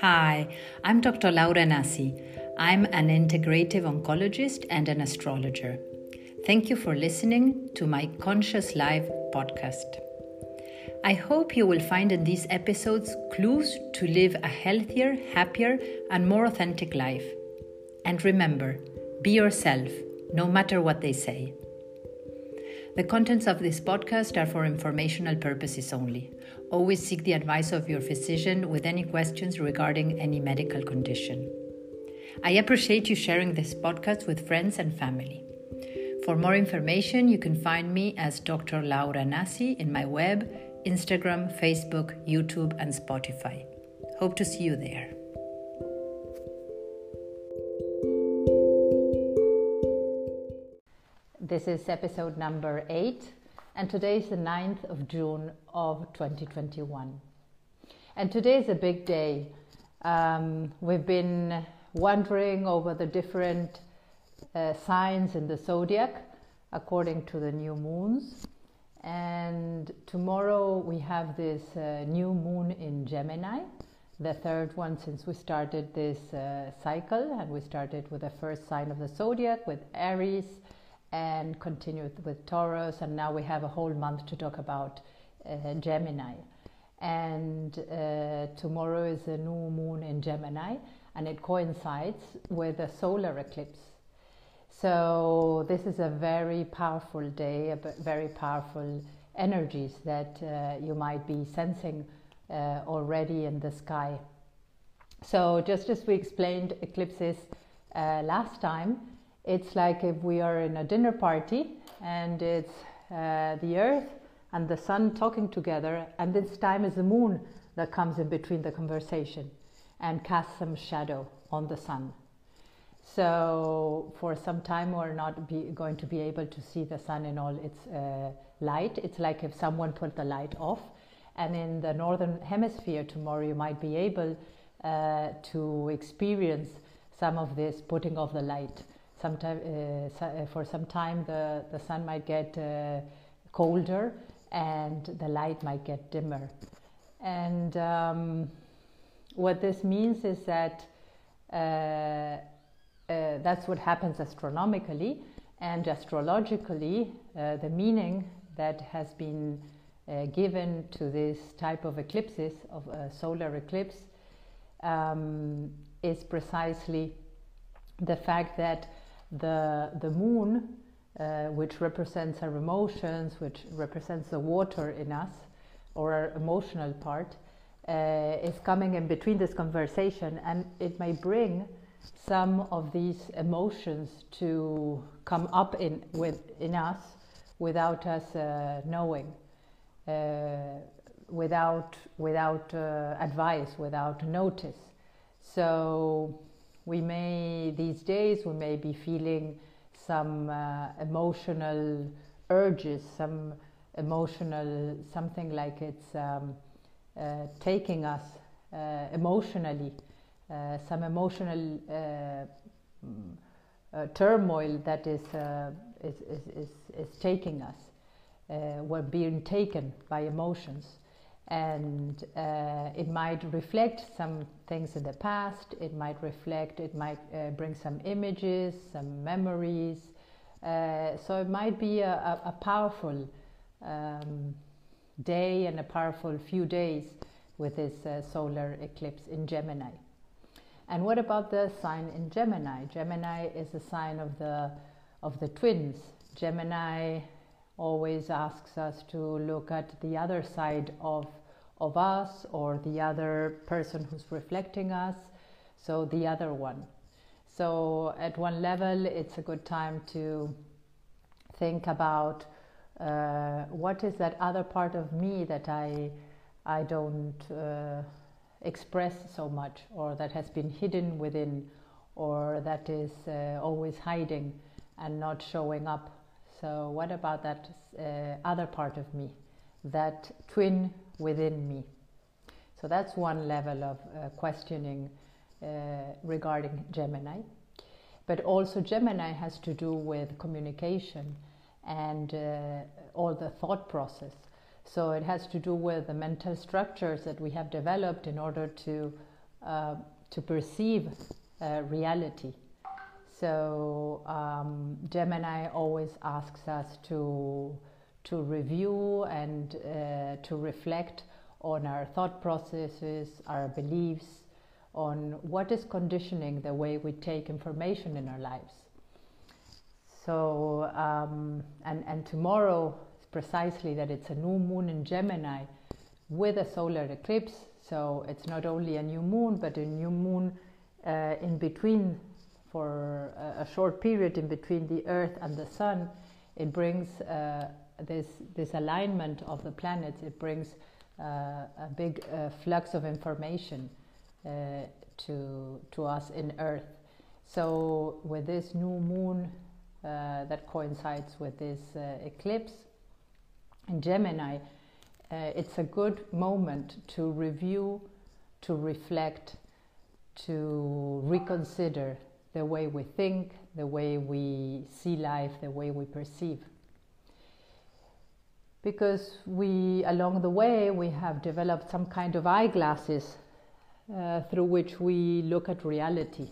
Hi, I'm Dr. Laura Nassi. I'm an integrative oncologist and an astrologer. Thank you for listening to my Conscious Life podcast. I hope you will find in these episodes clues to live a healthier, happier, and more authentic life. And remember, be yourself, no matter what they say. The contents of this podcast are for informational purposes only. Always seek the advice of your physician with any questions regarding any medical condition. I appreciate you sharing this podcast with friends and family. For more information, you can find me as Dr. Laura Nasi in my web, Instagram, Facebook, YouTube, and Spotify. Hope to see you there. This is episode number eight, and today is the 9th of June of 2021. And today is a big day. Um, we've been wondering over the different uh, signs in the zodiac according to the new moons. And tomorrow we have this uh, new moon in Gemini, the third one since we started this uh, cycle. And we started with the first sign of the zodiac with Aries and continued with Taurus, and now we have a whole month to talk about uh, Gemini. And uh, tomorrow is a new moon in Gemini, and it coincides with a solar eclipse. So, this is a very powerful day, a very powerful energies that uh, you might be sensing uh, already in the sky. So, just as we explained eclipses uh, last time, it's like if we are in a dinner party and it's uh, the earth and the sun talking together, and this time is the moon that comes in between the conversation and casts some shadow on the sun. So, for some time, we're not going to be able to see the sun in all its uh, light. It's like if someone put the light off. And in the northern hemisphere, tomorrow, you might be able uh, to experience some of this putting off the light uh, uh, for some time the, the sun might get uh, colder and the light might get dimmer. And um, what this means is that uh, uh, that's what happens astronomically and astrologically. Uh, the meaning that has been given to this type of eclipses, of a solar eclipse, um, is precisely the fact that the, the moon, uh, which represents our emotions, which represents the water in us, or our emotional part, uh, is coming in between this conversation, and it may bring some of these emotions to come up in with in us without us uh, knowing, uh, without without uh, advice, without notice. So we may, these days, we may be feeling some uh, emotional urges, some emotional, something like it's um, uh, taking us uh, emotionally, uh, some emotional uh, uh, turmoil that is, is, is, is, is, taking us. we're being taken by emotions and uh, it might reflect some things in the past it might reflect it might uh, bring some images some memories uh, so it might be a, a powerful um, day and a powerful few days with this uh, solar eclipse in gemini. And what about the sign in gemini? Gemini is a sign of the of the twins. Gemini always asks us to look at the other side of of us or the other person who's reflecting us, so the other one. So, at one level, it's a good time to think about uh, what is that other part of me that I, I don't uh, express so much, or that has been hidden within, or that is uh, always hiding and not showing up. So, what about that uh, other part of me, that twin within me. So that's one level of uh, questioning uh, regarding Gemini. But also, Gemini has to do with communication and uh, all the thought process. So it has to do with the mental structures that we have developed in order to uh, to perceive uh, reality. So um, Gemini always asks us to to review and uh, to reflect on our thought processes, our beliefs, on what is conditioning the way we take information in our lives. So, um, and, and tomorrow is precisely that it's a new moon in Gemini with a solar eclipse. So it's not only a new moon, but a new moon uh, in between for a, a, short period in between the Earth and the Sun. It brings uh, this, this alignment of the planets, it brings uh, a big uh, flux of information uh, to, to us in Earth. So, with this new moon uh, that coincides with this uh, eclipse in Gemini, uh, it's a good moment to review, to reflect, to reconsider the way we think, the way we see life, the way we perceive. Because we, along the way, we have developed some kind of eyeglasses uh, through which we look at reality.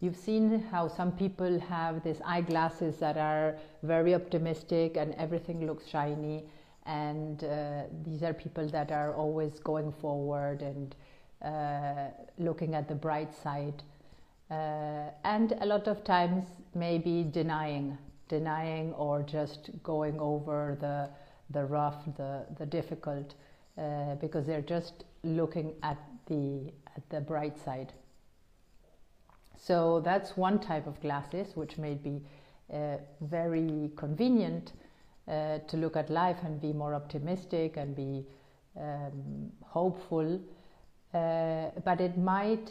You've seen how some people have these eyeglasses that are very optimistic and everything looks shiny, and uh, these are people that are always going forward and uh, looking at the bright side. Uh, and a lot of times, maybe denying, denying, or just going over the, the rough, the, the difficult, uh, because they're just looking at the, at the bright side. So that's one type of glasses which may be uh, very convenient uh, to look at life and be more optimistic and be um, hopeful. Uh, but it might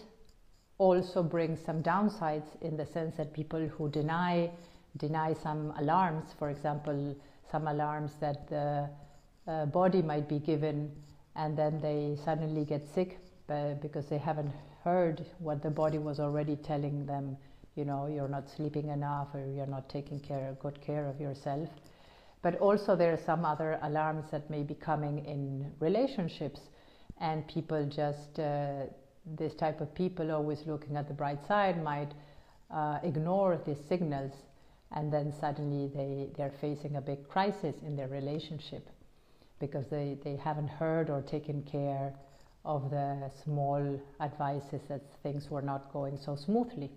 also bring some downsides in the sense that people who deny deny some alarms, for example, some alarms that the uh, body might be given, and then they suddenly get sick uh, because they haven't heard what the body was already telling them. You know you're not sleeping enough or you're not taking care good care of yourself. But also there are some other alarms that may be coming in relationships and people just uh, this type of people always looking at the bright side might uh, ignore these signals and then suddenly they, they're facing a big crisis in their relationship because they, they haven't heard or taken care of the small advices that things were not going so smoothly.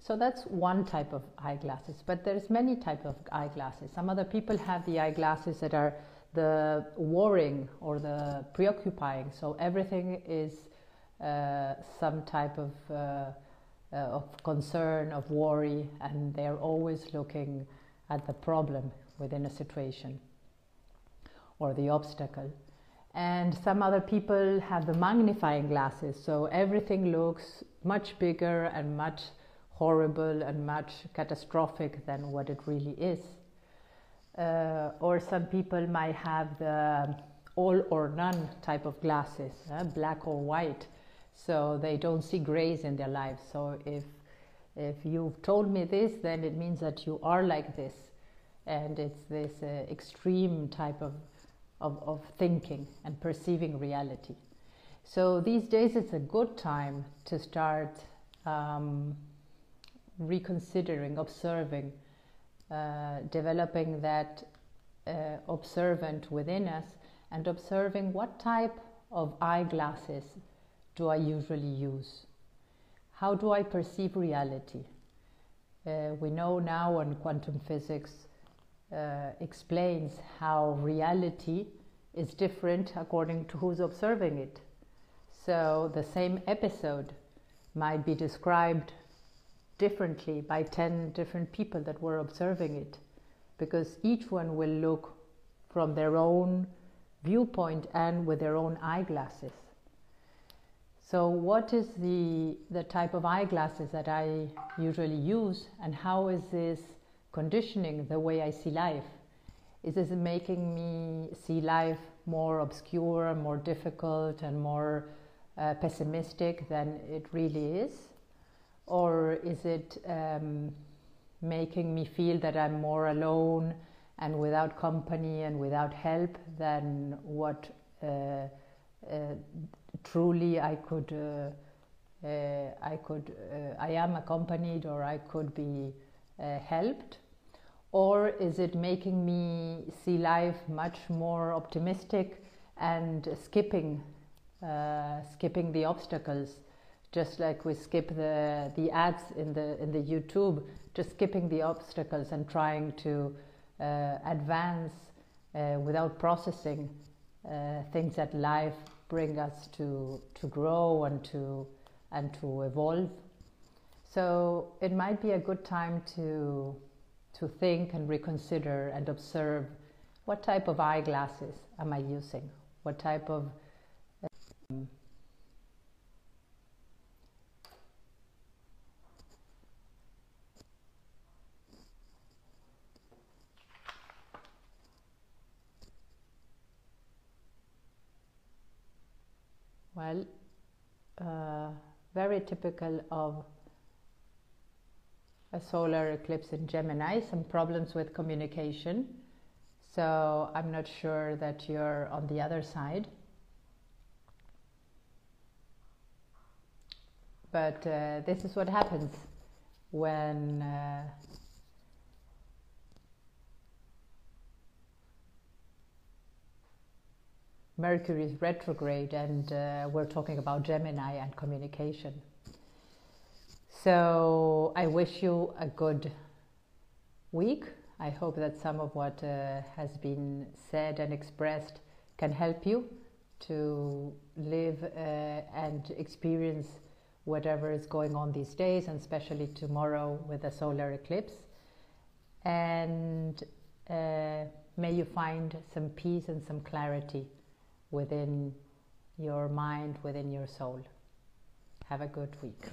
So that's one type of eyeglasses, but there's many type of eyeglasses. Some other people have the eyeglasses that are the worrying or the preoccupying. So everything is uh, some type of uh, uh, of concern, of worry, and they're always looking at the problem within a situation or the obstacle. And some other people have the magnifying glasses so everything looks much bigger and much horrible and much catastrophic than what it really is. Uh, or some people might have the all or none type of glasses uh, black or white so they don't see grays in their lives so if if you've told me this then it means that you are like this and it's this uh, extreme type of of, of thinking and perceiving reality. So these days it's a good time to start um, reconsidering, observing, uh, developing that uh, observant within us and observing what type of eyeglasses do I usually use? How do I perceive reality? Uh, we know now in quantum physics uh, explains how reality is different according to who's observing it. So the same episode might be described differently by 10 different people that were observing it because each one will look from their own viewpoint and with their own eyeglasses. So, what is the, the type of eyeglasses that I usually use, and how is this conditioning the way I see life? Is this making me see life more obscure, more difficult, and more uh, pessimistic than it really is? Or is it um, making me feel that I'm more alone and without company and without help than what uh, uh, truly I could uh, uh, I could, uh, I am accompanied or I could be uh, helped? Or is it making me see life much more optimistic and skipping, uh, skipping the obstacles, just like we skip the, the ads in the, in the YouTube, just skipping the obstacles and trying to advance without processing uh, things that life bring us to, to grow and to, and to evolve. So it might be a good time to, to think and reconsider and observe what type of eyeglasses am I using? What type of um, well, uh, very typical of a solar eclipse in Gemini, some problems with communication. So I'm not sure that you're on the other side. But uh, this is what happens when uh, Mercury is retrograde and uh, we're talking about Gemini and communication. So I wish you a good week. I hope that some of what uh, has been said and expressed can help you to live uh, and experience whatever is going on these days, and especially tomorrow with the solar eclipse. And uh, may you find some peace and some clarity within your mind, within your soul. Have a good week.